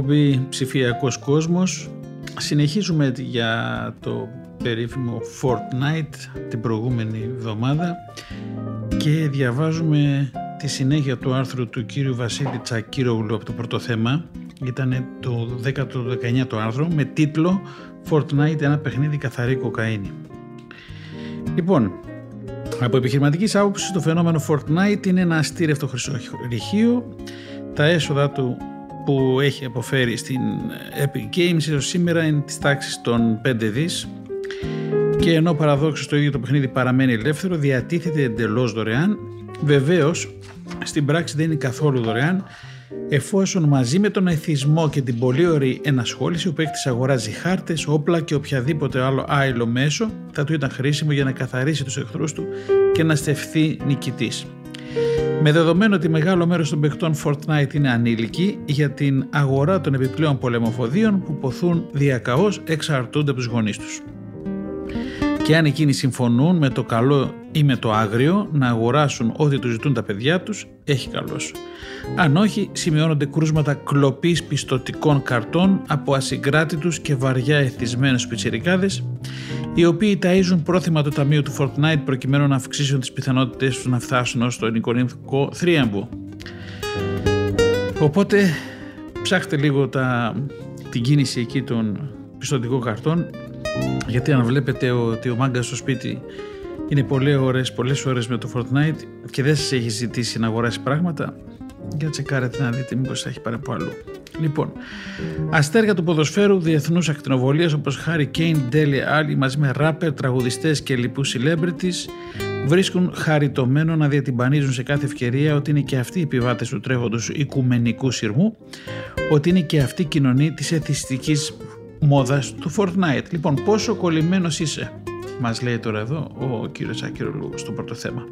Εκπομπή ψηφιακός κόσμος. Συνεχίζουμε για το περίφημο Fortnite την προηγούμενη εβδομάδα και διαβάζουμε τη συνέχεια του άρθρου του κύριου Βασίλη Τσακύρογλου από το πρώτο θέμα. Ήταν το 19ο άρθρο με τίτλο Fortnite ένα παιχνίδι καθαρή κοκαίνη. Λοιπόν, από επιχειρηματικής άποψης το φαινόμενο Fortnite είναι ένα αστήρευτο χρυσορυχείο. Τα έσοδα του που έχει αποφέρει στην Epic Games έως σήμερα είναι της τάξης των 5 δις και ενώ παραδόξως το ίδιο το παιχνίδι παραμένει ελεύθερο διατίθεται εντελώς δωρεάν βεβαίως στην πράξη δεν είναι καθόλου δωρεάν εφόσον μαζί με τον εθισμό και την πολύ ωραία ενασχόληση ο παίκτης αγοράζει χάρτες, όπλα και οποιαδήποτε άλλο άειλο μέσο θα του ήταν χρήσιμο για να καθαρίσει τους εχθρούς του και να στεφθεί νικητής. Με δεδομένο ότι μεγάλο μέρος των παιχτών Fortnite είναι ανήλικοι, για την αγορά των επιπλέον πολεμοφοδίων που ποθούν διακαώς εξαρτούνται από τους γονείς τους. Και αν εκείνοι συμφωνούν με το καλό ή με το άγριο να αγοράσουν ό,τι τους ζητούν τα παιδιά τους, έχει καλός. Αν όχι, σημειώνονται κρούσματα κλοπής πιστοτικών καρτών από ασυγκράτητους και βαριά εθισμένους πιτσιρικάδες, οι οποίοι ταΐζουν πρόθυμα το ταμείο του Fortnite προκειμένου να αυξήσουν τις πιθανότητες τους να φτάσουν ως το εικονικό θρίαμβο. Οπότε ψάχτε λίγο τα, την κίνηση εκεί των πιστοτικών καρτών γιατί αν βλέπετε ότι ο μάγκας στο σπίτι είναι πολλές ώρες, πολλές ώρες με το Fortnite και δεν σας έχει ζητήσει να αγοράσει πράγματα για τσεκάρετε να δείτε μήπως θα έχει πάρει από αλλού. Λοιπόν, αστέρια του ποδοσφαίρου διεθνούς ακτινοβολίας όπως Χάρη Κέιν, Ντέλι Άλλη μαζί με ράπερ, τραγουδιστές και λοιπούς celebrities βρίσκουν χαριτωμένο να διατυμπανίζουν σε κάθε ευκαιρία ότι είναι και αυτοί οι επιβάτες του τρέχοντος οικουμενικού σειρμού, ότι είναι και αυτή η κοινωνή της εθιστικής μόδας του Fortnite. Λοιπόν, πόσο κολλημένος είσαι, μας λέει τώρα εδώ ο κύριος Άκυρολου στο πρώτο θέμα.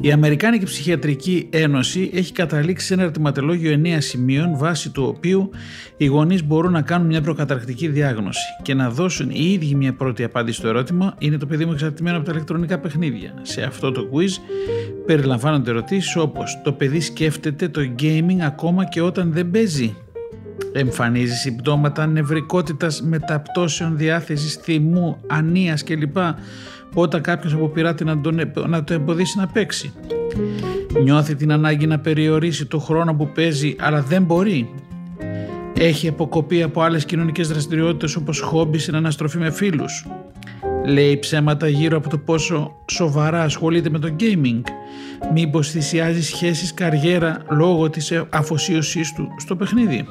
Η Αμερικάνικη Ψυχιατρική Ένωση έχει καταλήξει σε ένα ερωτηματολόγιο 9 σημείων βάσει του οποίου οι γονείς μπορούν να κάνουν μια προκαταρκτική διάγνωση και να δώσουν οι ίδιοι μια πρώτη απάντηση στο ερώτημα είναι το παιδί μου εξαρτημένο από τα ηλεκτρονικά παιχνίδια. Σε αυτό το quiz περιλαμβάνονται ερωτήσεις όπως το παιδί σκέφτεται το gaming ακόμα και όταν δεν παίζει; Εμφανίζει συμπτώματα νευρικότητας, μεταπτώσεων, διάθεσης, θυμού, ανίας κλπ όταν κάποιος αποπειράται να, τον, να το εμποδίσει να παίξει. Νιώθει την ανάγκη να περιορίσει το χρόνο που παίζει αλλά δεν μπορεί. Έχει αποκοπεί από άλλες κοινωνικές δραστηριότητες όπως χόμπι στην αναστροφή με φίλους. Λέει ψέματα γύρω από το πόσο σοβαρά ασχολείται με το gaming. Μήπως θυσιάζει σχέσεις καριέρα λόγω της αφοσίωσής του στο παιχνίδι.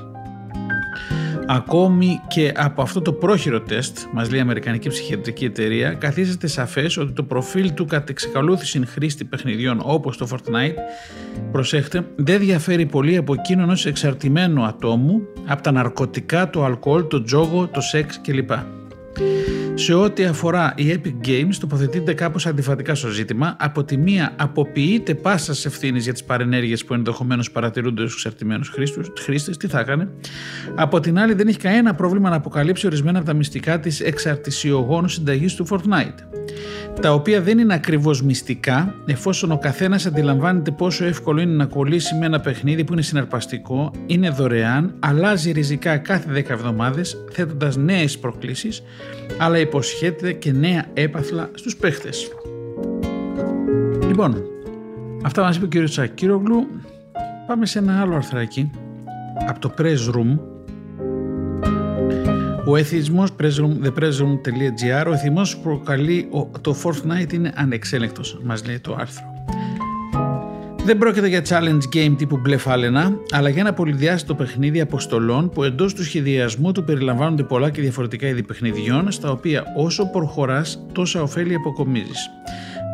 Ακόμη και από αυτό το πρόχειρο τεστ, μας λέει η Αμερικανική Ψυχιατρική Εταιρεία, καθίζεται σαφές ότι το προφίλ του κατ' εξακολούθηση χρήστη παιχνιδιών όπως το Fortnite, προσέχτε, δεν διαφέρει πολύ από εκείνον ενό εξαρτημένου ατόμου από τα ναρκωτικά, το αλκοόλ, το τζόγο, το σεξ κλπ. Σε ό,τι αφορά η Epic Games, τοποθετείται κάπως αντιφατικά στο ζήτημα. Από τη μία, αποποιείται πάσας ευθύνης για τις παρενέργειες που ενδεχομένως παρατηρούνται στους εξαρτημένους χρήστες. Τι θα έκανε; Από την άλλη, δεν έχει κανένα πρόβλημα να αποκαλύψει ορισμένα από τα μυστικά της εξαρτησιογόνους συνταγής του Fortnite τα οποία δεν είναι ακριβώς μυστικά εφόσον ο καθένας αντιλαμβάνεται πόσο εύκολο είναι να κολλήσει με ένα παιχνίδι που είναι συναρπαστικό, είναι δωρεάν, αλλάζει ριζικά κάθε 10 εβδομάδες θέτοντας νέες προκλήσεις αλλά υποσχέται και νέα έπαθλα στους παίχτες. Λοιπόν, αυτά μας είπε ο κ. Τσακύρογλου. Πάμε σε ένα άλλο αρθράκι από το Press Room ο εθισμός thepressroom.gr ο εθισμός που προκαλεί το Fortnite είναι ανεξέλεκτος, μας λέει το άρθρο. Δεν πρόκειται για challenge game τύπου μπλε φάλαινα, αλλά για ένα πολυδιάστατο παιχνίδι αποστολών που εντός του σχεδιασμού του περιλαμβάνονται πολλά και διαφορετικά είδη παιχνιδιών, στα οποία όσο προχωράς, τόσα ωφέλη αποκομίζεις.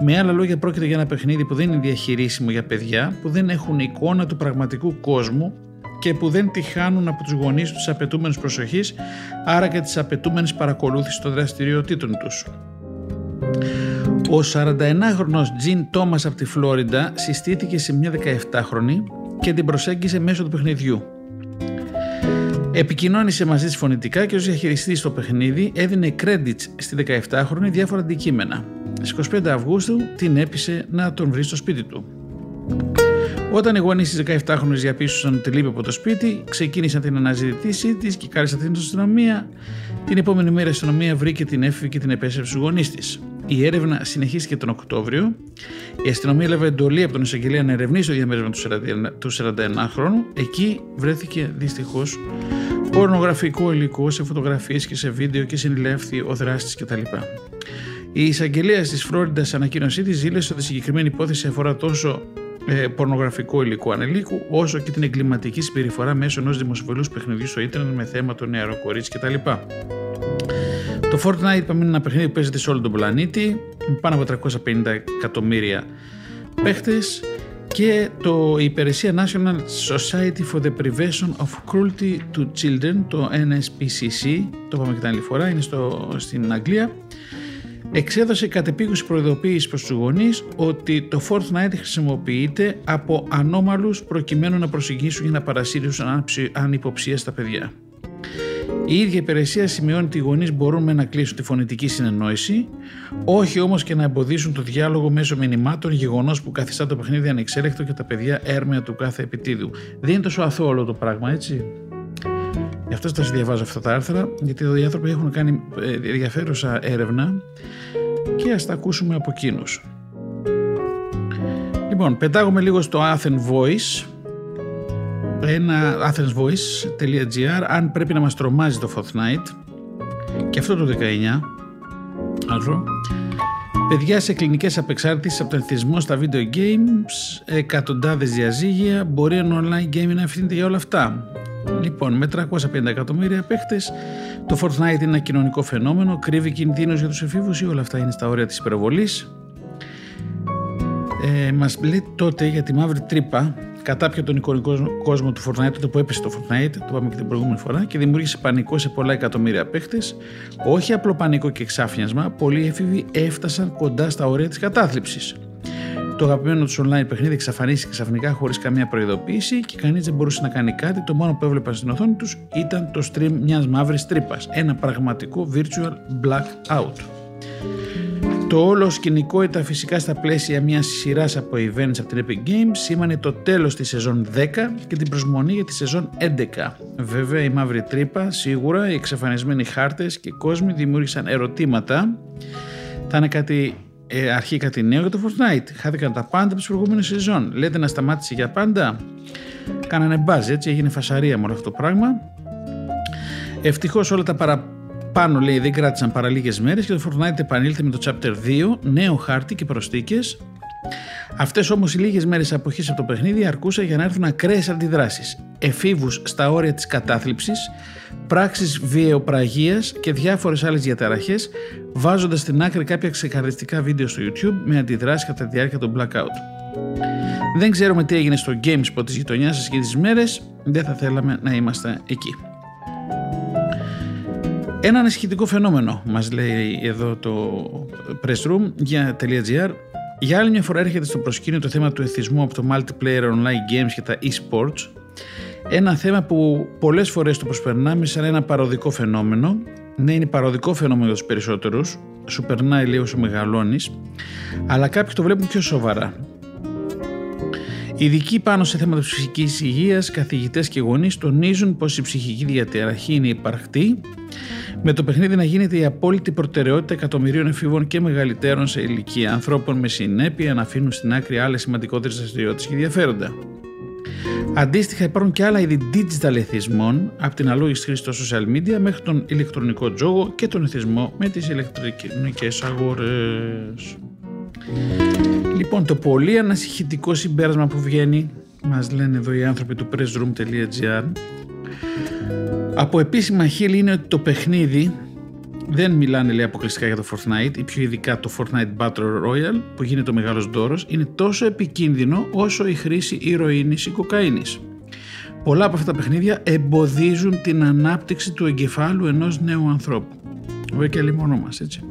Με άλλα λόγια πρόκειται για ένα παιχνίδι που δεν είναι διαχειρίσιμο για παιδιά, που δεν έχουν εικόνα του πραγματικού κόσμου και που δεν τη χάνουν από τους γονείς τους απαιτούμενες προσοχής, άρα και τις απαιτούμενες παρακολούθησης των δραστηριοτήτων τους. Ο 41χρονος Τζιν Τόμας από τη Φλόριντα συστήθηκε σε μια 17χρονη και την προσέγγισε μέσω του παιχνιδιού. Επικοινώνησε μαζί της φωνητικά και ως διαχειριστής στο παιχνίδι έδινε credits στη 17χρονη διάφορα αντικείμενα. Στις 25 Αυγούστου την έπεισε να τον βρει στο σπίτι του. Όταν οι γονείς της 17χρονη διαπίστωσαν ότι λείπει από το σπίτι, ξεκίνησαν την αναζήτησή της και κάλεσαν την αστυνομία. Την επόμενη μέρα η αστυνομία βρήκε την έφηβη και την επέστρεψε στους γονείς της. Η έρευνα συνεχίστηκε τον Οκτώβριο. Η αστυνομία έλαβε εντολή από τον εισαγγελέα να ερευνήσει το διαμέρισμα του 41χρονου. Εκεί βρέθηκε δυστυχώς πορνογραφικό υλικό σε φωτογραφίες και σε βίντεο και συνελεύθη ο δράστης κτλ. Η εισαγγελέας της Φλόριντα ανακοίνωσή της δήλωσε ότι η συγκεκριμένη υπόθεση αφορά τόσο ε, πορνογραφικό υλικό ανελίκου, όσο και την εγκληματική συμπεριφορά μέσω ενός δημοσιοβολού παιχνιδιού στο ίντερνετ με θέμα το νεαρό κορίτσι κτλ. Το Fortnite είπαμε είναι ένα παιχνίδι που παίζεται σε όλο τον πλανήτη, με πάνω από 350 εκατομμύρια παίχτες και το η υπηρεσία National Society for the Prevention of Cruelty to Children, το NSPCC, το είπαμε και την άλλη φορά, είναι στο, στην Αγγλία, εξέδωσε κατεπίγουση προειδοποίηση προς τους γονείς ότι το Fortnite χρησιμοποιείται από ανώμαλους προκειμένου να προσεγγίσουν για να παρασύρουν ανυποψία στα παιδιά. Η ίδια υπηρεσία σημειώνει ότι οι γονείς μπορούν να κλείσουν τη φωνητική συνεννόηση, όχι όμως και να εμποδίσουν το διάλογο μέσω μηνυμάτων, γεγονός που καθιστά το παιχνίδι ανεξέλεκτο και τα παιδιά έρμεα του κάθε επιτίδου. Δεν είναι τόσο αθώο όλο το πράγμα, έτσι; Γι' αυτό σας διαβάζω αυτά τα άρθρα, γιατί εδώ οι άνθρωποι έχουν κάνει ε, ενδιαφέρουσα έρευνα και ας τα ακούσουμε από εκείνους. Λοιπόν, πετάγουμε λίγο στο Athens Voice, ένα athensvoice.gr αν πρέπει να μας τρομάζει το Fortnite και αυτό το 19 άρθρο Παιδιά σε κλινικές απεξάρτησεις από τον εθισμό στα video games, εκατοντάδες διαζύγια, μπορεί ένα online game να ευθύνεται για όλα αυτά. Λοιπόν, με 350 εκατομμύρια παίχτε, το Fortnite είναι ένα κοινωνικό φαινόμενο, κρύβει κινδύνους για τους εφήβους ή όλα αυτά είναι στα όρια της υπερβολής. Ε, μας λέει τότε για τη μαύρη τρύπα κατάπια τον εικονικό κόσμο του Fortnite, τότε που έπεσε το Fortnite, το είπαμε και την προηγούμενη φορά, και δημιούργησε πανικό σε πολλά εκατομμύρια παίχτε. Όχι απλό πανικό και εξάφνιασμα, πολλοί έφηβοι έφτασαν κοντά στα όρια της κατάθλιψης. Το αγαπημένο τους online παιχνίδι εξαφανίστηκε ξαφνικά χωρίς καμία προειδοποίηση και κανείς δεν μπορούσε να κάνει κάτι. Το μόνο που έβλεπαν στην οθόνη τους ήταν το stream μιας μαύρης τρύπας. Ένα πραγματικό virtual blackout. Το όλο σκηνικό ήταν φυσικά στα πλαίσια μιας σειράς από events από την Epic Games σήμανε το τέλος της σεζόν 10 και την προσμονή για τη σεζόν 11. Βέβαια η μαύρη τρύπα, σίγουρα οι εξαφανισμένοι χάρτες και κόσμοι δημιούργησαν ερωτήματα. Θα είναι κάτι ε, αρχή κάτι νέο για το Fortnite. Χάθηκαν τα πάντα από τις προηγούμενες σεζόν. Λέτε να σταμάτησε για πάντα; Κάνανε μπάζ, έτσι έγινε φασαρία με όλο αυτό το πράγμα. Ευτυχώς όλα τα παραπάνω λέει δεν κράτησαν παρά λίγες μέρες και το Fortnite επανήλθε με το Chapter 2, νέο χάρτη και προσθήκες. Αυτές όμως οι λίγες μέρες αποχής από το παιχνίδι αρκούσαν για να έρθουν ακραίες αντιδράσεις. Εφήβους στα όρια της κατάθλιψης, πράξεις βιαιοπραγίας και διάφορες άλλες διαταραχές βάζοντας στην άκρη κάποια ξεκαρδιστικά βίντεο στο YouTube με αντιδράσεις κατά τη διάρκεια των blackout. Δεν ξέρουμε τι έγινε στο GameSpot της γειτονιάς σας και τις μέρες, δεν θα θέλαμε να είμαστε εκεί. Ένα ανησυχητικό φαινόμενο μας λέει εδώ το pressroom.gr για άλλη μια φορά έρχεται στο προσκήνιο το θέμα του εθισμού από το multiplayer online games και τα e-sports ένα θέμα που πολλές φορές το προσπερνάμε σαν ένα παροδικό φαινόμενο. Ναι, είναι παροδικό φαινόμενο για τους περισσότερους, σου περνάει λίγο όσο μεγαλώνεις, αλλά κάποιοι το βλέπουν πιο σοβαρά. Ειδικοί πάνω σε θέματα ψυχικής υγείας, καθηγητές και γονείς τονίζουν πως η ψυχική διαταραχή είναι υπαρκτή, με το παιχνίδι να γίνεται η απόλυτη προτεραιότητα εκατομμυρίων εφήβων και μεγαλύτερων σε ηλικία ανθρώπων με συνέπεια να αφήνουν στην άκρη άλλες σημαντικότερες δραστηριότητες και ενδιαφέροντα. Αντίστοιχα υπάρχουν και άλλα είδη digital εθισμών από την αλόγιστη χρήσης των social media μέχρι τον ηλεκτρονικό τζόγο και τον ethισμό με τις ηλεκτρονικές αγορές. Λοιπόν, το πολύ ανασυχητικό συμπέρασμα που βγαίνει, μας λένε εδώ οι άνθρωποι του pressroom.gr, από επίσημα χείλη είναι ότι το παιχνίδι δεν μιλάνε λέει αποκλειστικά για το Fortnite ή πιο ειδικά το Fortnite Battle Royale που γίνεται ο μεγάλος δώρος είναι τόσο επικίνδυνο όσο η χρήση ηρωίνης ή κοκαίνης. Πολλά από αυτά τα παιχνίδια εμποδίζουν την ανάπτυξη του εγκεφάλου ενός νέου ανθρώπου. Βέβαια και μόνο μας έτσι.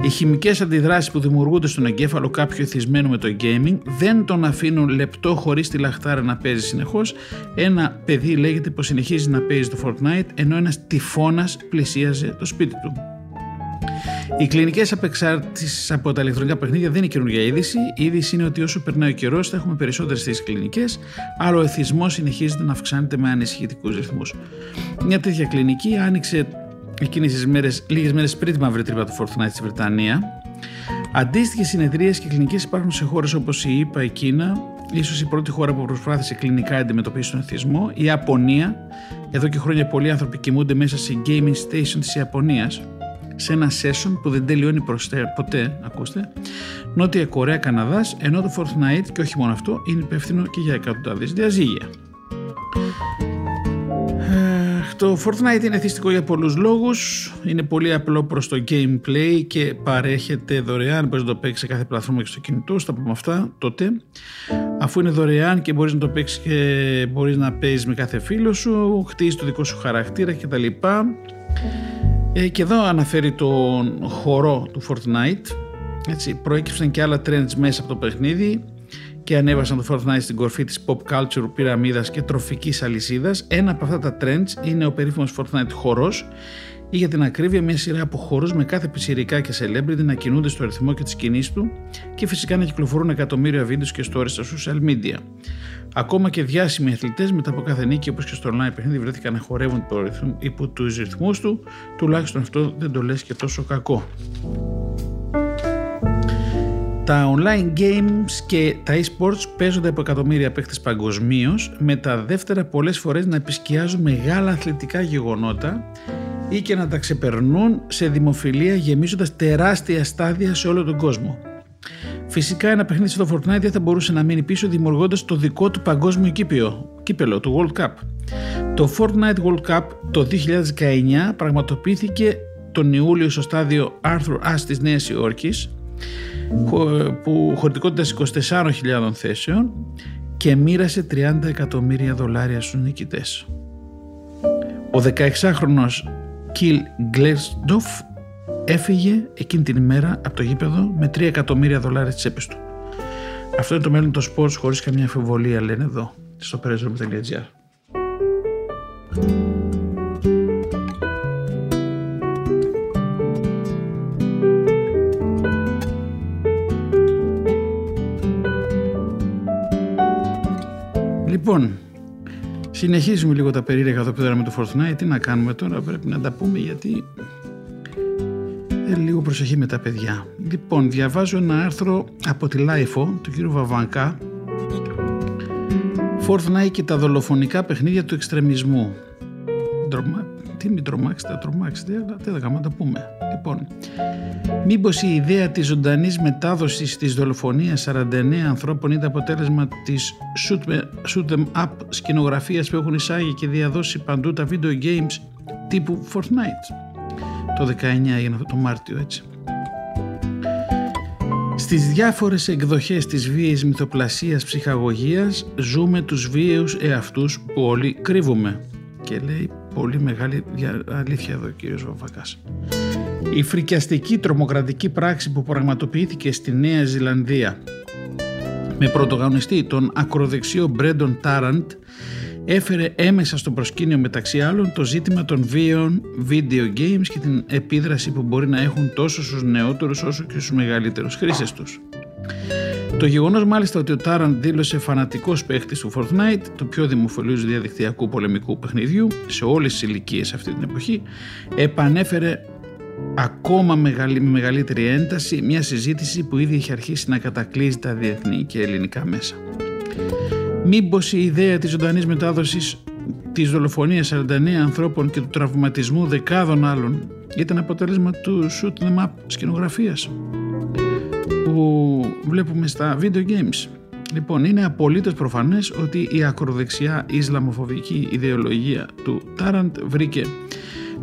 Οι χημικές αντιδράσεις που δημιουργούνται στον εγκέφαλο κάποιου εθισμένου με το gaming δεν τον αφήνουν λεπτό χωρίς τη λαχτάρα να παίζει συνεχώς. Ένα παιδί λέγεται πως συνεχίζει να παίζει το Fortnite ενώ ένας τυφώνας πλησίαζε το σπίτι του. Οι κλινικές απεξάρτησει από τα ηλεκτρονικά παιχνίδια δεν είναι καινούργια είδηση. Η είδηση είναι ότι όσο περνάει ο καιρός θα έχουμε περισσότερες θέσεις κλινικές, άρα ο εθισμός συνεχίζεται να αυξάνεται με ανησυχητικούς ρυθμούς. Μια τέτοια κλινική άνοιξε εκείνες τις μέρες, λίγες μέρες πριν τη μαύρη τρύπα του Fortnite στη Βρετανία. Αντίστοιχες συνεδρίες και κλινικές υπάρχουν σε χώρες όπως η ΙΠΑ, η Κίνα, ίσως η πρώτη χώρα που προσπάθησε κλινικά να αντιμετωπίσει τον εθισμό, η Ιαπωνία. Εδώ και χρόνια πολλοί άνθρωποι κοιμούνται μέσα σε gaming station της Ιαπωνίας, σε ένα session που δεν τελειώνει ποτέ, ακούστε, Νότια Κορέα, Καναδάς, ενώ το Fortnite και όχι μόνο αυτό είναι υπεύθυνο και για εκατοντάδες διαζύγια. Το Fortnite είναι θυστικό για πολλούς λόγους, είναι πολύ απλό προς το gameplay και παρέχεται δωρεάν, μπορείς να το παίξεις σε κάθε πλατφόρμα και στο κινητό, θα πούμε αυτά τότε. Αφού είναι δωρεάν και μπορείς να το παίξεις και μπορείς να παίζεις με κάθε φίλο σου, χτίζεις το δικό σου χαρακτήρα κτλ. Ε, και εδώ αναφέρει τον χορό του Fortnite, έτσι, προέκυψαν και άλλα trends μέσα από το παιχνίδι και ανέβασαν το Fortnite στην κορφή της pop culture, πυραμίδας και τροφικής αλυσίδας. Ένα από αυτά τα trends είναι ο περίφημος Fortnite χορός ή για την ακρίβεια μια σειρά από χορούς με κάθε πισιρικά και celebrity να κινούνται στο αριθμό και τις κινήσεις του και φυσικά να κυκλοφορούν εκατομμύρια βίντεος και stories στα social media. Ακόμα και διάσημοι αθλητές μετά από κάθε νίκη, όπως και στο online παιχνίδι, βρέθηκαν να χορεύουν υπό τους ρυθμούς του, τουλάχιστον αυτό δεν το λες και τόσο κακό. Τα online games και τα e-sports παίζονται από εκατομμύρια παίχτες παγκοσμίως, με τα δεύτερα πολλές φορές να επισκιάζουν μεγάλα αθλητικά γεγονότα ή και να τα ξεπερνούν σε δημοφιλία γεμίζοντας τεράστια στάδια σε όλο τον κόσμο. Φυσικά ένα παιχνίδι στο Fortnite δεν θα μπορούσε να μείνει πίσω δημιουργώντας το δικό του παγκόσμιο κύπιο, κύπελο, το World Cup. Το Fortnite World Cup το 2019 πραγματοποιήθηκε τον Ιούλιο στο στάδιο Arthur Ashe της Νέας Υόρκης που χωρητικότητας 24.000 θέσεων και μοίρασε 30 εκατομμύρια δολάρια στους νικητές. Ο 16χρονος Κιλ Γκλέσντοφ έφυγε εκείνη την ημέρα από το γήπεδο με 3 εκατομμύρια δολάρια στις τσέπες του. Αυτό είναι το μέλλον των sports χωρίς καμιά αμφιβολία λένε εδώ στο perezroom.gr. Λοιπόν, συνεχίζουμε λίγο τα περίεργα εδώ πέρα με το Fortnite. Τι να κάνουμε τώρα, πρέπει να τα πούμε γιατί ε, λίγο προσοχή με τα παιδιά. Λοιπόν, διαβάζω ένα άρθρο από τη Lifeo του κύριου Βαβανκά Fortnite και τα δολοφονικά παιχνίδια του εξτρεμισμού τι μην τρομάξετε, τρομάξετε, αλλά δεν θα τα πούμε. Λοιπόν, μήπως η ιδέα της ζωντανής μετάδοσης της δολοφονίας 49 ανθρώπων είναι αποτέλεσμα της shoot, them up σκηνογραφίας που έχουν εισάγει και διαδώσει παντού τα video games τύπου Fortnite; Το 19 έγινε αυτό το Μάρτιο έτσι. Στις διάφορες εκδοχές της βίαιης μυθοπλασίας ψυχαγωγίας ζούμε τους βίαιους εαυτούς που όλοι κρύβουμε. Και λέει πολύ μεγάλη αλήθεια εδώ ο κύριος Βαβακάς. Η φρικιαστική τρομοκρατική πράξη που πραγματοποιήθηκε στη Νέα Ζηλανδία με πρωτογωνιστή τον ακροδεξιό Μπρέντον Τάραντ έφερε έμεσα στο προσκήνιο μεταξύ άλλων το ζήτημα των βίαιων video games και την επίδραση που μπορεί να έχουν τόσο στους νεότερους όσο και στους μεγαλύτερους χρήστες τους. Το γεγονός μάλιστα ότι ο Τάραντ δήλωσε φανατικός παίχτης του Fortnite, το πιο δημοφιλούς διαδικτυακού πολεμικού παιχνιδιού σε όλες τις ηλικίες αυτή την εποχή, επανέφερε ακόμα μεγαλύ, με μεγαλύτερη ένταση μια συζήτηση που ήδη είχε αρχίσει να κατακλείζει τα διεθνή και ελληνικά μέσα. Μήπως η ιδέα της ζωντανής μετάδοσης της δολοφονίας 49 ανθρώπων και του τραυματισμού δεκάδων άλλων ήταν αποτέλεσμα του shoot them up σκηνογραφίας που βλέπουμε στα video games. Λοιπόν, είναι απολύτως προφανές ότι η ακροδεξιά Ισλαμοφοβική ιδεολογία του Τάραντ βρήκε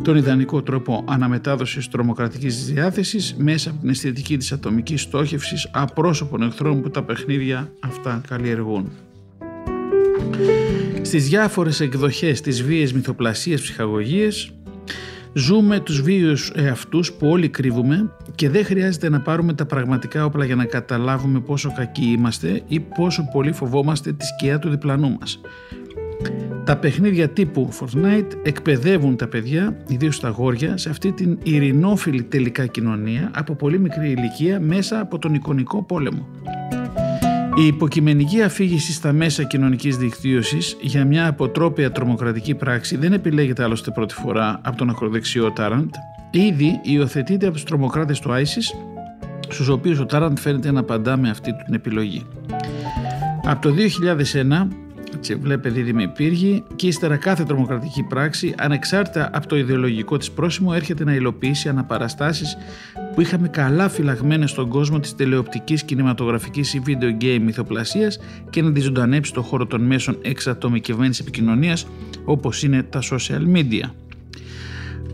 τον ιδανικό τρόπο αναμετάδοσης τρομοκρατικής διάθεσης μέσα από την αισθητική της ατομικής στόχευσης απρόσωπων εχθρών που τα παιχνίδια αυτά καλλιεργούν. Στις διάφορες εκδοχές της βίαιης μυθοπλασίας ψυχαγωγίες ζούμε τους βίους εαυτούς που όλοι κρύβουμε και δεν χρειάζεται να πάρουμε τα πραγματικά όπλα για να καταλάβουμε πόσο κακοί είμαστε ή πόσο πολύ φοβόμαστε τη σκιά του διπλανού μας. Τα παιχνίδια τύπου Fortnite εκπαιδεύουν τα παιδιά, ιδίως τα αγόρια, σε αυτή την ειρηνόφιλη τελικά κοινωνία από πολύ μικρή ηλικία μέσα από τον εικονικό πόλεμο. Η υποκειμενική αφήγηση στα μέσα κοινωνικής δικτύωσης για μια αποτρόπια τρομοκρατική πράξη δεν επιλέγεται άλλωστε πρώτη φορά από τον ακροδεξιό Τάραντ. Ήδη υιοθετείται από τους τρομοκράτες του ISIS, στους οποίους ο Τάραντ φαίνεται να απαντά με αυτή την επιλογή. Από το 2001 έτσι, βλέπε δίδυμη πύργη και ύστερα κάθε τρομοκρατική πράξη, ανεξάρτητα από το ιδεολογικό της πρόσημο, έρχεται να υλοποιήσει αναπαραστάσεις που είχαμε καλά φυλαγμένες στον κόσμο της τηλεοπτικής, κινηματογραφικής ή video game μυθοπλασίας και να τη ζωντανέψει το χώρο των μέσων εξατομικευμένης επικοινωνίας όπως είναι τα social media.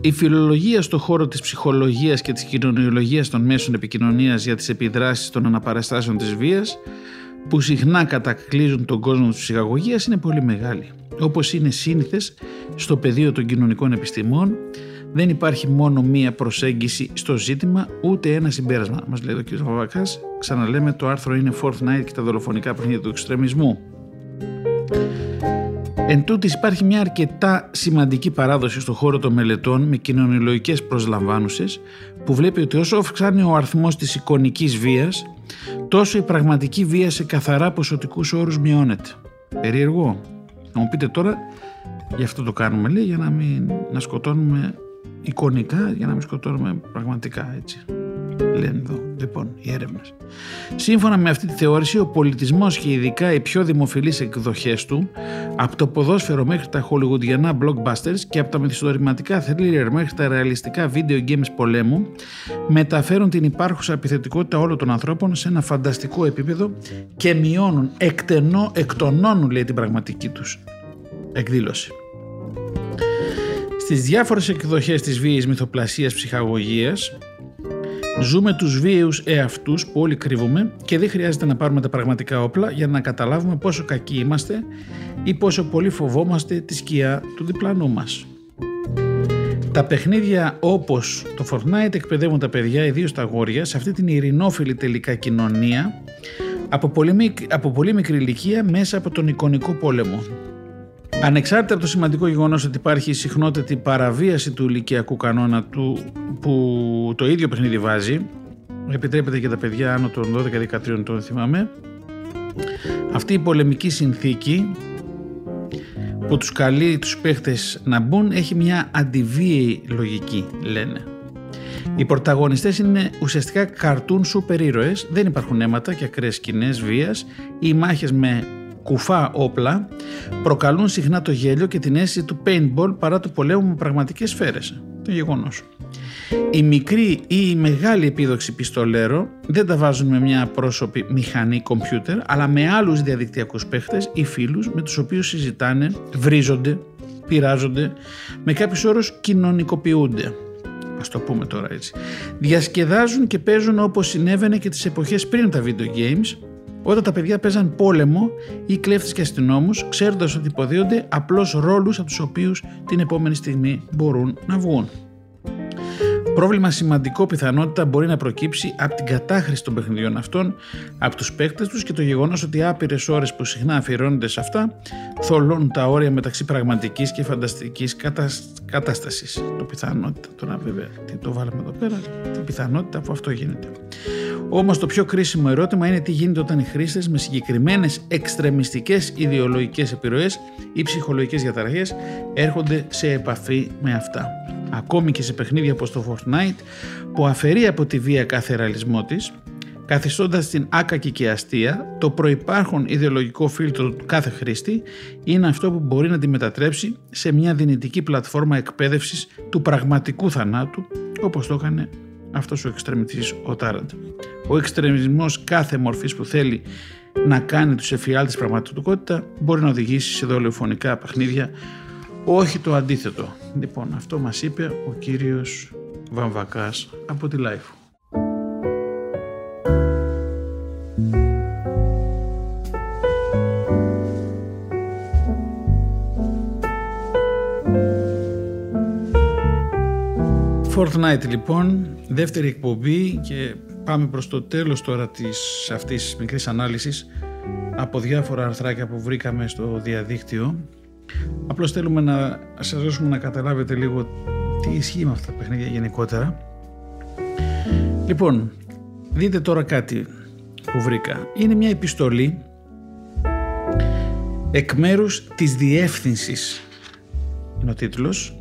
Η φιλολογία στον χώρο της ψυχολογίας και της κοινωνιολογίας των μέσων επικοινωνίας για τις επιδράσεις των αναπαραστάσεων της βίας που συχνά κατακλείζουν τον κόσμο της ψυχαγωγίας είναι πολύ μεγάλη. Όπως είναι σύνηθες στο πεδίο των κοινωνικών επιστημών δεν υπάρχει μόνο μία προσέγγιση στο ζήτημα ούτε ένα συμπέρασμα. Μας λέει ο κ. Βαβακάς, ξαναλέμε το άρθρο είναι Fortnite και τα δολοφονικά παιχνίδια του εξτρεμισμού. Εν τούτης υπάρχει μια αρκετά σημαντική παράδοση στον χώρο των μελετών με κοινωνιολογικές προσλαμβάνουσες που βλέπει ότι όσο αυξάνει ο αριθμός της εικονικής βίας τόσο η πραγματική βία σε καθαρά ποσοτικούς όρους μειώνεται. Περίεργο. Να μου πείτε τώρα, γι' αυτό το κάνουμε λέει, για να μην να σκοτώνουμε εικονικά, για να μην σκοτώνουμε πραγματικά έτσι λένε εδώ. Λοιπόν, οι έρευνες. Σύμφωνα με αυτή τη θεώρηση, ο πολιτισμός και ειδικά οι πιο δημοφιλείς εκδοχές του, από το ποδόσφαιρο μέχρι τα χολιγουντιανά blockbusters και από τα μυθιστορηματικά thriller μέχρι τα ρεαλιστικά video games πολέμου, μεταφέρουν την υπάρχουσα επιθετικότητα όλων των ανθρώπων σε ένα φανταστικό επίπεδο και μειώνουν, εκτενώ, εκτονώνουν λέει την πραγματική τους εκδήλωση. Στις διάφορες εκδοχές της βίαιης μυθοπλασίας ψυχαγωγίας Ζούμε τους βίαιους εαυτούς που όλοι κρύβουμε και δεν χρειάζεται να πάρουμε τα πραγματικά όπλα για να καταλάβουμε πόσο κακοί είμαστε ή πόσο πολύ φοβόμαστε τη σκιά του διπλανού μας. Τα παιχνίδια όπως το Fortnite εκπαιδεύουν τα παιδιά, ιδίως τα αγόρια, σε αυτή την ειρηνόφιλη τελικά κοινωνία από πολύ, από πολύ μικρή ηλικία μέσα από τον εικονικό πόλεμο. Ανεξάρτητα από το σημαντικό γεγονός ότι υπάρχει συχνότερη παραβίαση του ηλικιακού κανόνα του που το ίδιο παιχνίδι βάζει, επιτρέπεται και τα παιδιά άνω των 12-13 τον θυμάμαι, αυτή η πολεμική συνθήκη που τους καλεί τους παίχτες να μπουν έχει μια αντιβίαιη λογική λένε. Οι πρωταγωνιστές είναι ουσιαστικά καρτούν σούπερ ήρωες, δεν υπάρχουν αίματα και ακραίες σκηνές βίας ή μάχες με κουφά όπλα προκαλούν συχνά το γέλιο και την αίσθηση του paintball παρά του πολέμου με πραγματικές σφαίρες. Το γεγονός. Η μικρή ή η μεγάλη επίδοξη πιστολέρο δεν τα βάζουν με μια πρόσωπη μηχανή κομπιούτερ αλλά με άλλους διαδικτυακούς παίχτες ή φίλους με τους οποίους συζητάνε, βρίζονται, πειράζονται, με κάποιους όρους κοινωνικοποιούνται. Α το πούμε τώρα έτσι. Διασκεδάζουν και παίζουν όπως συνέβαινε και τις εποχές πριν τα video games όταν τα παιδιά παίζαν πόλεμο ή κλέφτες και αστυνόμους ξέροντας ότι υποδίονται απλώς ρόλους από τους οποίους την επόμενη στιγμή μπορούν να βγουν. Πρόβλημα σημαντικό πιθανότητα μπορεί να προκύψει από την κατάχρηση των παιχνιδιών αυτών από τους παίκτες τους και το γεγονός ότι άπειρες ώρες που συχνά αφιερώνονται σε αυτά θολώνουν τα όρια μεταξύ πραγματικής και φανταστικής κατάστασης. Το πιθανότητα, τώρα βέβαια τι το βάλαμε εδώ πέρα, την πιθανότητα αφού αυτό γίνεται. Όμως το πιο κρίσιμο ερώτημα είναι τι γίνεται όταν οι χρήστες με συγκεκριμένες εξτρεμιστικές ιδεολογικές επιρροές ή ψυχολογικές διαταραχές έρχονται σε επαφή με αυτά. Ακόμη και σε παιχνίδια όπως το Fortnite που αφαιρεί από τη βία κάθε ρεαλισμό της, καθιστώντας την άκακη και αστεία, το προπάρχον ιδεολογικό φίλτρο του κάθε χρήστη είναι αυτό που μπορεί να τη μετατρέψει σε μια δυνητική πλατφόρμα εκπαίδευσης του πραγματικού θανάτου, όπως το έκανε αυτός ο εξτρεμιστής ο Τάραντ. Ο εξτρεμισμός κάθε μορφής που θέλει να κάνει τους εφιάλτες πραγματικότητα μπορεί να οδηγήσει σε δολοφονικά παιχνίδια όχι το αντίθετο. Λοιπόν, αυτό μας είπε ο κύριος Βαμβακάς από τη Life. Fortnite λοιπόν, δεύτερη εκπομπή και πάμε προς το τέλος τώρα της αυτής της μικρής ανάλυσης από διάφορα αρθράκια που βρήκαμε στο διαδίκτυο. Απλώς θέλουμε να σας δώσουμε να καταλάβετε λίγο τι ισχύει με αυτά τα παιχνίδια γενικότερα. Λοιπόν, δείτε τώρα κάτι που βρήκα. Είναι μια επιστολή εκ μέρους της διεύθυνσης είναι ο τίτλος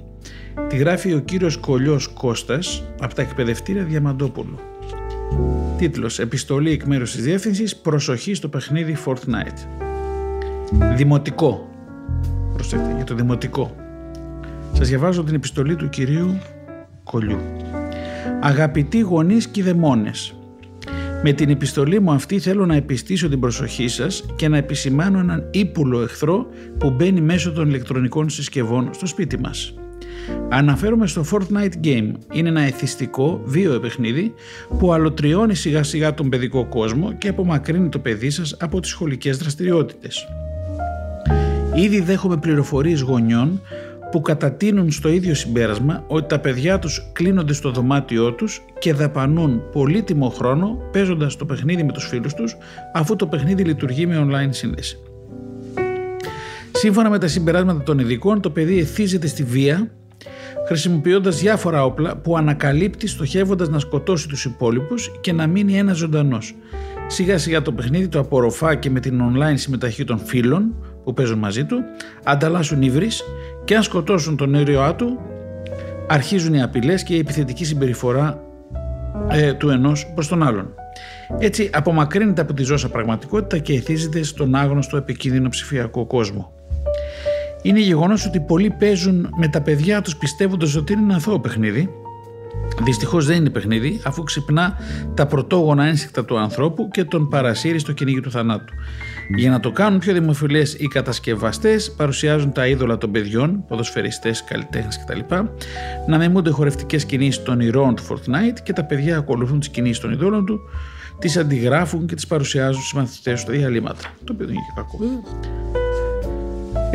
Τη γράφει ο κύριος Κολιός Κώστας από τα εκπαιδευτήρια Διαμαντόπουλου. Τίτλος Επιστολή εκ μέρους της διεύθυνσης Προσοχή στο παιχνίδι Fortnite. Δημοτικό. Προσέξτε για το δημοτικό. Σας διαβάζω την επιστολή του κυρίου Κολιού. Αγαπητοί γονείς και δαιμόνες, με την επιστολή μου αυτή θέλω να επιστήσω την προσοχή σας και να επισημάνω έναν ύπουλο εχθρό που μπαίνει μέσω των ηλεκτρονικών συσκευών στο σπίτι μας. Αναφέρομαι στο Fortnite Game. Είναι ένα εθιστικό βίαιο παιχνίδι που αλωτριώνει σιγά σιγά τον παιδικό κόσμο και απομακρύνει το παιδί σας από τις σχολικές δραστηριότητες. Ήδη δέχομαι πληροφορίες γονιών που κατατείνουν στο ίδιο συμπέρασμα ότι τα παιδιά τους κλείνονται στο δωμάτιό τους και δαπανούν πολύτιμο χρόνο παίζοντας το παιχνίδι με τους φίλους τους αφού το παιχνίδι λειτουργεί με online σύνδεση. Σύμφωνα με τα συμπεράσματα των ειδικών, το παιδί εθίζεται στη βία χρησιμοποιώντας διάφορα όπλα που ανακαλύπτει στοχεύοντας να σκοτώσει τους υπόλοιπους και να μείνει ένα ζωντανός. Σιγά σιγά το παιχνίδι το απορροφά και με την online συμμεταχή των φίλων που παίζουν μαζί του, ανταλλάσσουν ύβρις και αν σκοτώσουν τον έρωά του, αρχίζουν οι απειλές και η επιθετική συμπεριφορά ε, του ενός προς τον άλλον. Έτσι απομακρύνεται από τη ζώσα πραγματικότητα και εθίζεται στον άγνωστο επικίνδυνο ψηφιακό κόσμο. Είναι γεγονός ότι πολλοί παίζουν με τα παιδιά τους πιστεύοντας ότι είναι ένα αθώο παιχνίδι. Δυστυχώς δεν είναι παιχνίδι αφού ξυπνά τα πρωτόγωνα ένσυκτα του ανθρώπου και τον παρασύρει στο κυνήγι του θανάτου. Για να το κάνουν πιο δημοφιλές οι κατασκευαστές παρουσιάζουν τα είδωλα των παιδιών, ποδοσφαιριστές, καλλιτέχνες κτλ. Να μιμούνται χορευτικές κινήσεις των ηρώων του Fortnite και τα παιδιά ακολουθούν τις κινήσεις των ειδόλων του, τις αντιγράφουν και τις παρουσιάζουν στους μαθητές στα διαλύματα. Το οποίο δεν είναι και κακό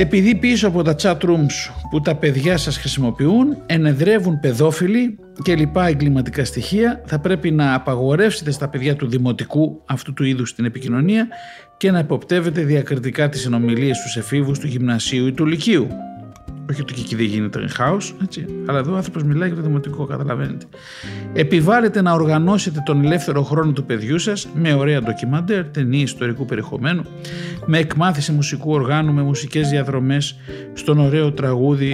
επειδή πίσω από τα chat rooms που τα παιδιά σας χρησιμοποιούν ενεδρεύουν παιδόφιλοι και λοιπά εγκληματικά στοιχεία θα πρέπει να απαγορεύσετε στα παιδιά του δημοτικού αυτού του είδους την επικοινωνία και να υποπτεύετε διακριτικά τις συνομιλίες στους εφήβους του γυμνασίου ή του λυκείου. Όχι ότι και εκεί δεν γίνεται χάο, έτσι. Αλλά εδώ ο άνθρωπος μιλάει για το δημοτικό, καταλαβαίνετε. Επιβάλλετε να οργανώσετε τον ελεύθερο χρόνο του παιδιού σας με ωραία ντοκιμαντέρ, ταινίε ιστορικού περιεχομένου, με εκμάθηση μουσικού οργάνου, με μουσικές διαδρομές στον ωραίο τραγούδι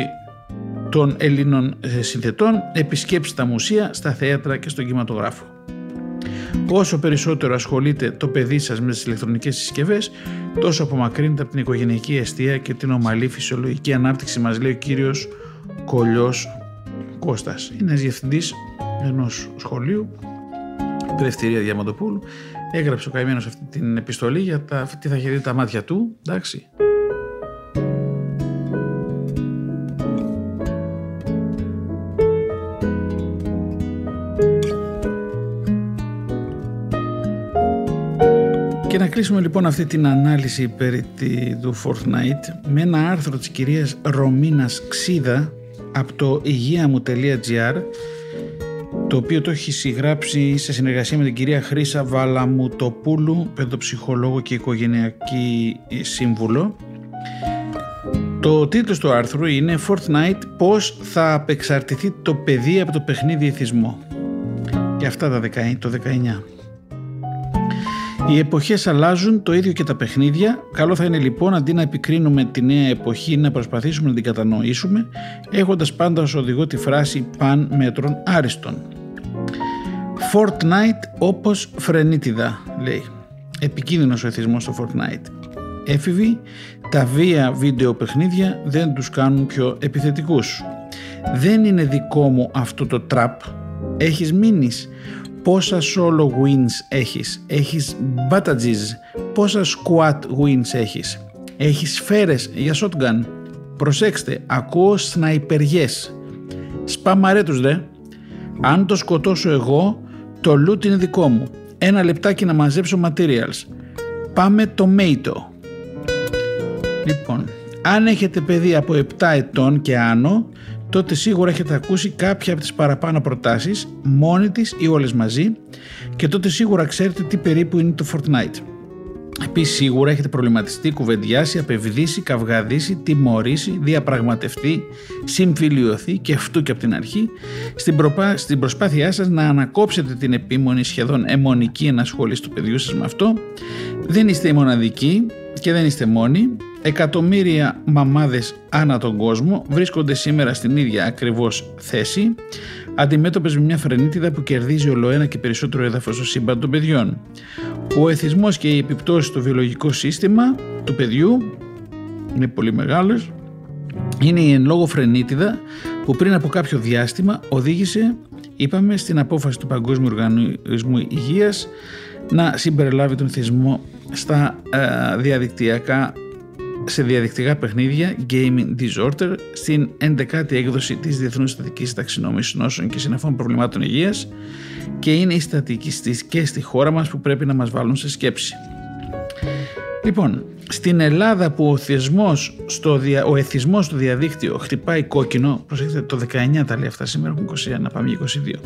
των Ελλήνων ε, συνθετών, επισκέψτε τα μουσεία, στα θέατρα και στον κινηματογράφο. Όσο περισσότερο ασχολείται το παιδί σας με τις ηλεκτρονικές συσκευές, τόσο απομακρύνεται από την οικογενειακή αιστεία και την ομαλή φυσιολογική ανάπτυξη, μας λέει ο κύριος Κολιός Κώστας. Είναι διευθυντής ενός σχολείου, Πρευτηρία Διαμαντοπούλου. Έγραψε ο καημένος αυτή την επιστολή για τα, τι θα έχει δει τα μάτια του, εντάξει. Κλείσουμε λοιπόν αυτή την ανάλυση περί του Fortnite με ένα άρθρο της κυρίας Ρωμίνας Ξίδα από το υγείαμου.gr το οποίο το έχει συγγράψει σε συνεργασία με την κυρία Χρύσα Βαλαμουτοπούλου, παιδοψυχολόγο και οικογενειακή σύμβουλο. Το τίτλος του άρθρου είναι Fortnite πώς θα απεξαρτηθεί το παιδί από το παιχνίδι εθισμό. Και αυτά τα 19, το 19. Οι εποχές αλλάζουν, το ίδιο και τα παιχνίδια. Καλό θα είναι λοιπόν αντί να επικρίνουμε τη νέα εποχή να προσπαθήσουμε να την κατανοήσουμε έχοντας πάντα ως οδηγό τη φράση «παν μέτρων άριστον». Fortnite όπως φρενίτιδα λέει. Επικίνδυνος ο εθισμός στο Fortnite. Έφηβοι, τα βία βίντεο παιχνίδια δεν τους κάνουν πιο επιθετικούς. Δεν είναι δικό μου αυτό το τραπ. Έχεις μείνεις πόσα solo wins έχεις, έχεις battages, πόσα squat wins έχεις, έχεις σφαίρες για shotgun, Προσέξτε, ακούω σναϊπεριές. Σπαμαρέ τους δε. Αν το σκοτώσω εγώ, το loot είναι δικό μου. Ένα λεπτάκι να μαζέψω materials. Πάμε tomato. Λοιπόν, αν έχετε παιδί από 7 ετών και άνω, τότε σίγουρα έχετε ακούσει κάποια από τις παραπάνω προτάσεις, μόνη της ή όλες μαζί, και τότε σίγουρα ξέρετε τι περίπου είναι το Fortnite. Επίσης, σίγουρα έχετε προβληματιστεί, κουβεντιάσει, απευδίσει, καυγαδίσει, τιμωρήσει, διαπραγματευτεί, συμφιλειωθεί και αυτού και από την αρχή στην, προπά, στην προσπάθειά σας να ανακόψετε την επίμονη σχεδόν αιμονική ενασχόληση του παιδιού σας με αυτό. Δεν είστε οι μοναδικοί και δεν είστε μόνοι. Εκατομμύρια μαμάδες ανά τον κόσμο βρίσκονται σήμερα στην ίδια ακριβώς θέση αντιμέτωπες με μια φρενίτιδα που κερδίζει ολοένα και περισσότερο έδαφος στο σύμπαν των παιδιών. Ο εθισμός και οι επιπτώσεις στο βιολογικό σύστημα του παιδιού είναι πολύ μεγάλες. Είναι η εν λόγω φρενίτιδα που πριν από κάποιο διάστημα οδήγησε, είπαμε, στην απόφαση του Παγκόσμιου Οργανισμού Υγείας να συμπεριλάβει τον εθισμό στα ε, διαδικτυακά σε διαδικτυακά παιχνίδια Gaming Disorder στην 11η έκδοση της Διεθνούς Στατικής Ταξινόμησης Νόσων και Συναφών Προβλημάτων Υγείας και είναι οι στατικιστικές στη χώρα μας που πρέπει να μας βάλουν σε σκέψη. Λοιπόν, στην Ελλάδα που ο, θεσμός στο δια, ο εθισμός στο διαδίκτυο χτυπάει κόκκινο, προσέξτε το 19 τα λέει αυτά σήμερα, έχουν 21, πάμε 22.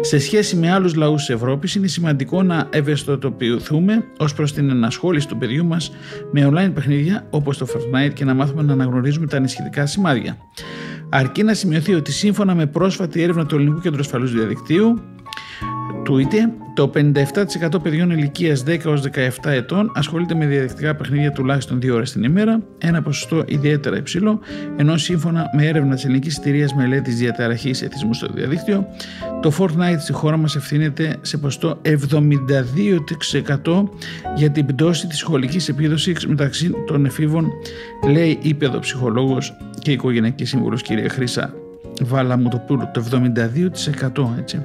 Σε σχέση με άλλους λαούς της Ευρώπης είναι σημαντικό να ευαισθητοποιηθούμε ως προς την ενασχόληση του παιδιού μας με online παιχνίδια όπως το Fortnite και να μάθουμε να αναγνωρίζουμε τα ανησυχητικά σημάδια. Αρκεί να σημειωθεί ότι σύμφωνα με πρόσφατη έρευνα του Ελληνικού Κέντρου Ασφαλούς Διαδικτύου, του το 57% παιδιών ηλικίας 10 έως 17 ετών ασχολείται με διαδικτυακά παιχνίδια τουλάχιστον 2 ώρες την ημέρα, ένα ποσοστό ιδιαίτερα υψηλό, ενώ σύμφωνα με έρευνα της Ελληνικής Εταιρείας Μελέτης Διαταραχής Εθισμού στο διαδίκτυο, το Fortnite στη χώρα μας ευθύνεται σε ποσοστό 72% για την πτώση της σχολικής επίδοσης μεταξύ των εφήβων, λέει η παιδοψυχολόγος και η οικογενειακής σύμβουλος κυρία Χρύσα Βάλαμουτοπούλου, το 72% έτσι.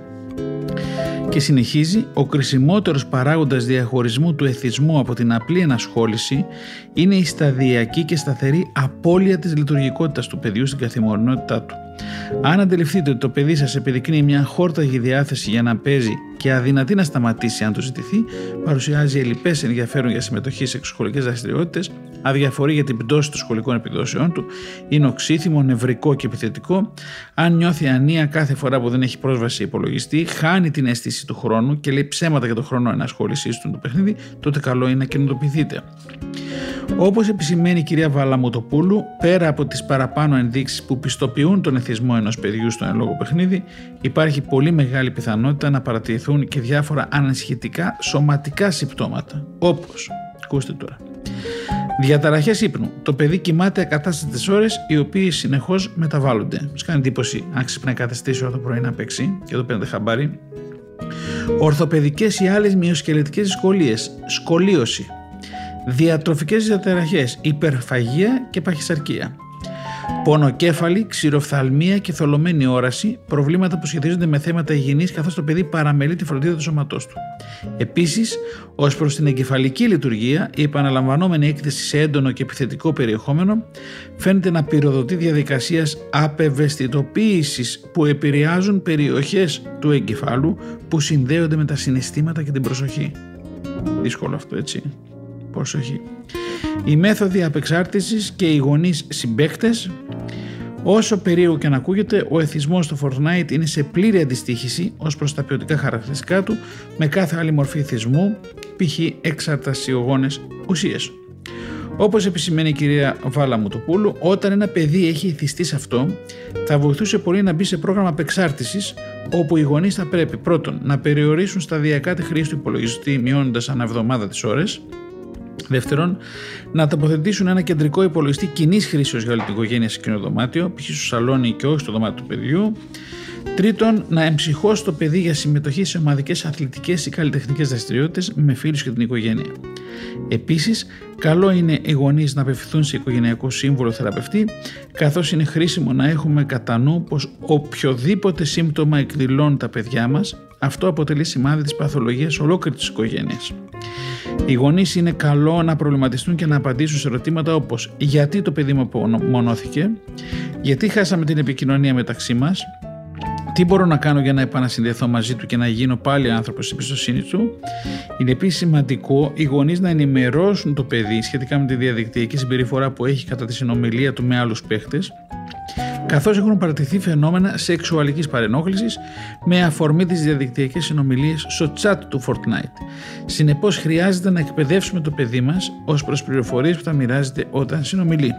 Και συνεχίζει, ο κρισιμότερος παράγοντας διαχωρισμού του εθισμού από την απλή ενασχόληση είναι η σταδιακή και σταθερή απώλεια της λειτουργικότητας του παιδιού στην καθημερινότητά του. Αν αντιληφθείτε ότι το παιδί σας επιδεικνύει μια χόρταγη διάθεση για να παίζει και αδυνατή να σταματήσει αν το ζητηθεί, παρουσιάζει ελλειπές ενδιαφέρον για συμμετοχή σε εξωσχολικέ δραστηριότητες, αδιαφορεί για την πτώση των σχολικών επιδόσεών του, είναι οξύθυμο, νευρικό και επιθετικό, αν νιώθει ανία κάθε φορά που δεν έχει πρόσβαση σε υπολογιστή, χάνει την αίσθηση του χρόνου και λέει ψέματα για τον χρόνο ενασχόλησής του το παιχνίδι, τότε καλό είναι να κινητοποιηθείτε. Όπως επισημαίνει η κυρία Βαλαμωτοπούλου, πέρα από τις παραπάνω ενδείξεις που πιστοποιούν τον εθισμό ενός παιδιού στο εν λόγω παιχνίδι, υπάρχει πολύ μεγάλη πιθανότητα να παρατηρηθούν και διάφορα ανασχετικά σωματικά συμπτώματα, όπως, ακούστε τώρα, Διαταραχές ύπνου. Το παιδί κοιμάται ακατάστατες ώρες, οι οποίες συνεχώς μεταβάλλονται. Μου κάνει εντύπωση αν ξυπνάει κάθε το πρωί να παίξει και εδώ παίρνετε χαμπάρι. Ορθοπαιδικές ή άλλες μειοσκελετικές δυσκολίες. Σκολίωση διατροφικές διαταραχές, υπερφαγία και παχυσαρκία. Πονοκέφαλη, ξηροφθαλμία και θολωμένη όραση, προβλήματα που σχετίζονται με θέματα υγιεινής καθώς το παιδί παραμελεί τη φροντίδα του σώματός του. Επίσης, ως προς την εγκεφαλική λειτουργία, η επαναλαμβανόμενη έκθεση σε έντονο και επιθετικό περιεχόμενο φαίνεται να πυροδοτεί διαδικασίας απευαισθητοποίησης που επηρεάζουν περιοχές του εγκεφάλου που συνδέονται με τα συναισθήματα και την προσοχή. Δύσκολο αυτό έτσι. Προσοχή. Οι μέθοδοι απεξάρτησης και οι γονείς συμπαίκτες Όσο περίεργο και να ακούγεται, ο εθισμός στο Fortnite είναι σε πλήρη αντιστοίχηση ως προς τα ποιοτικά χαρακτηριστικά του με κάθε άλλη μορφή εθισμού, π.χ. εξαρτασιογόνες ουσίες. Όπως επισημαίνει η κυρία Βάλα Μουτοπούλου, όταν ένα παιδί έχει εθιστεί σε αυτό, θα βοηθούσε πολύ να μπει σε πρόγραμμα απεξάρτησης, όπου οι γονείς θα πρέπει πρώτον να περιορίσουν σταδιακά τη χρήση του υπολογιστή μειώνοντας ανά εβδομάδα τις ώρες, Δεύτερον, να τοποθετήσουν ένα κεντρικό υπολογιστή κοινής χρήσης για όλη την οικογένεια σε κοινό δωμάτιο, π.χ. στο σαλόνι και όχι στο δωμάτιο του παιδιού. Τρίτον, να εμψυχώσει το παιδί για συμμετοχή σε ομαδικές αθλητικές ή καλλιτεχνικές δραστηριότητες με φίλους και την οικογένεια. Επίσης, καλό είναι οι γονείς να απευθυνθούν σε οικογενειακό σύμβολο θεραπευτή, καθώς είναι χρήσιμο να έχουμε κατά νου πως οποιοδήποτε σύμπτωμα εκδηλώνουν τα παιδιά μας, αυτό αποτελεί σημάδι της παθολογίας ολόκληρης της οικογένειας. Οι γονείς είναι καλό να προβληματιστούν και να απαντήσουν σε ερωτήματα όπως γιατί το παιδί μου μονόθηκε, γιατί χάσαμε την επικοινωνία μεταξύ μας, τι μπορώ να κάνω για να επανασυνδεθώ μαζί του και να γίνω πάλι άνθρωπος στην εμπιστοσύνη του; Είναι επίσης σημαντικό οι γονείς να ενημερώσουν το παιδί σχετικά με τη διαδικτυακή συμπεριφορά που έχει κατά τη συνομιλία του με άλλους παίχτες, καθώς έχουν παρατηθεί φαινόμενα σεξουαλικής παρενόχλησης με αφορμή τις διαδικτυακές συνομιλίες στο chat του Fortnite. Συνεπώς, χρειάζεται να εκπαιδεύσουμε το παιδί μας ως προς πληροφορίες που θα μοιράζεται όταν συνομιλεί.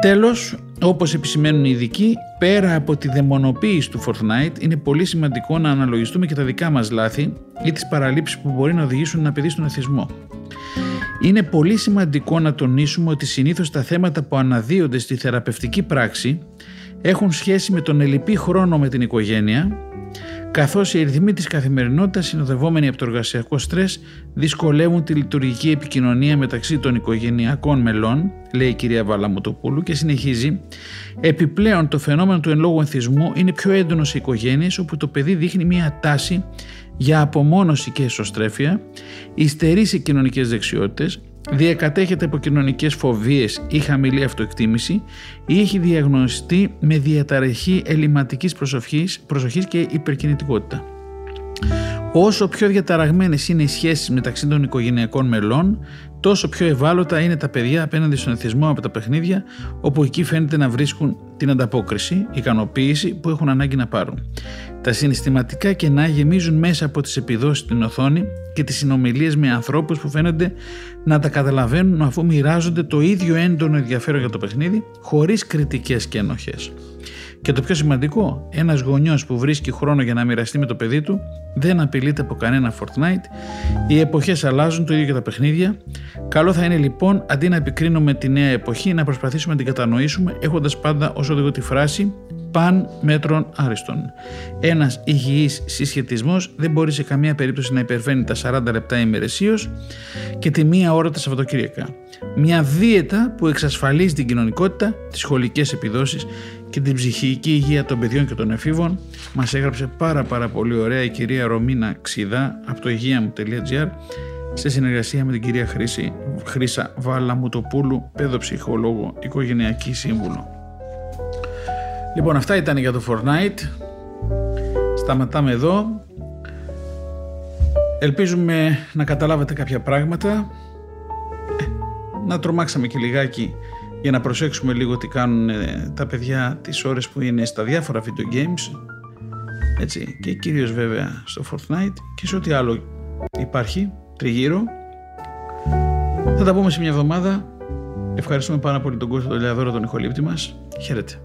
Τέλος, όπως επισημαίνουν οι ειδικοί, πέρα από τη δαιμονοποίηση του Fortnite, είναι πολύ σημαντικό να αναλογιστούμε και τα δικά μας λάθη ή τις παραλήψεις που μπορεί να οδηγήσουν ένα παιδί στον εθισμό. Είναι πολύ σημαντικό να τονίσουμε ότι συνήθως τα θέματα που αναδύονται στη θεραπευτική πράξη έχουν σχέση με τον ελληπή χρόνο με την οικογένεια, καθώς οι ρυθμοί της καθημερινότητας συνοδευόμενοι από το εργασιακό στρες δυσκολεύουν τη λειτουργική επικοινωνία μεταξύ των οικογενειακών μελών, λέει η κυρία Βαλαμουτοπούλου και συνεχίζει Επιπλέον το φαινόμενο του εν λόγω ενθισμού είναι πιο έντονο σε οικογένειες όπου το παιδί δείχνει μια τάση για απομόνωση και εσωστρέφεια, υστερεί σε κοινωνικές δεξιότητες, διακατέχεται από κοινωνικές φοβίες ή χαμηλή αυτοεκτίμηση ή έχει διαγνωστεί με διαταραχή ελληματικής προσοχής, προσοχής και υπερκινητικότητα. Όσο πιο διαταραγμένες είναι οι σχέσεις μεταξύ των οικογενειακών μελών, τόσο πιο ευάλωτα είναι τα παιδιά απέναντι στον εθισμό από τα παιχνίδια, όπου εκεί φαίνεται να βρίσκουν την ανταπόκριση, ικανοποίηση που έχουν ανάγκη να πάρουν. Τα συναισθηματικά κενά γεμίζουν μέσα από τις επιδόσεις στην οθόνη και τις συνομιλίες με ανθρώπους που φαίνονται να τα καταλαβαίνουν αφού μοιράζονται το ίδιο έντονο ενδιαφέρον για το παιχνίδι, χωρίς κριτικές και ενοχές. Και το πιο σημαντικό, ένας γονιός που βρίσκει χρόνο για να μοιραστεί με το παιδί του δεν απειλείται από κανένα Fortnite. Οι εποχές αλλάζουν, το ίδιο και τα παιχνίδια. Καλό θα είναι λοιπόν αντί να επικρίνουμε τη νέα εποχή να προσπαθήσουμε να την κατανοήσουμε έχοντας πάντα ως οδηγό τη φράση παν μέτρων άριστον. Ένας υγιής συσχετισμός δεν μπορεί σε καμία περίπτωση να υπερβαίνει τα 40 λεπτά ημερησίως και τη μία ώρα τα Σαββατοκύριακα. Μια δίαιτα που εξασφαλίζει την κοινωνικότητα, τις σχολικές επιδόσεις και την ψυχική υγεία των παιδιών και των εφήβων μας έγραψε πάρα πάρα πολύ ωραία η κυρία Ρωμίνα Ξιδά από το υγεία σε συνεργασία με την κυρία Χρήση, Χρήσα Βαλαμουτοπούλου, παιδοψυχολόγο, οικογενειακή σύμβουλο. Λοιπόν αυτά ήταν για το Fortnite. Σταματάμε εδώ. Ελπίζουμε να καταλάβετε κάποια πράγματα. Ε, να τρομάξαμε και λιγάκι για να προσέξουμε λίγο τι κάνουν ε, τα παιδιά τις ώρες που είναι στα διάφορα video games έτσι, και κυρίως βέβαια στο Fortnite και σε ό,τι άλλο υπάρχει τριγύρω. Θα τα πούμε σε μια εβδομάδα. Ευχαριστούμε πάρα πολύ τον κόσμο του Λεαδόρο τον ηχολήπτη μας. Χαίρετε.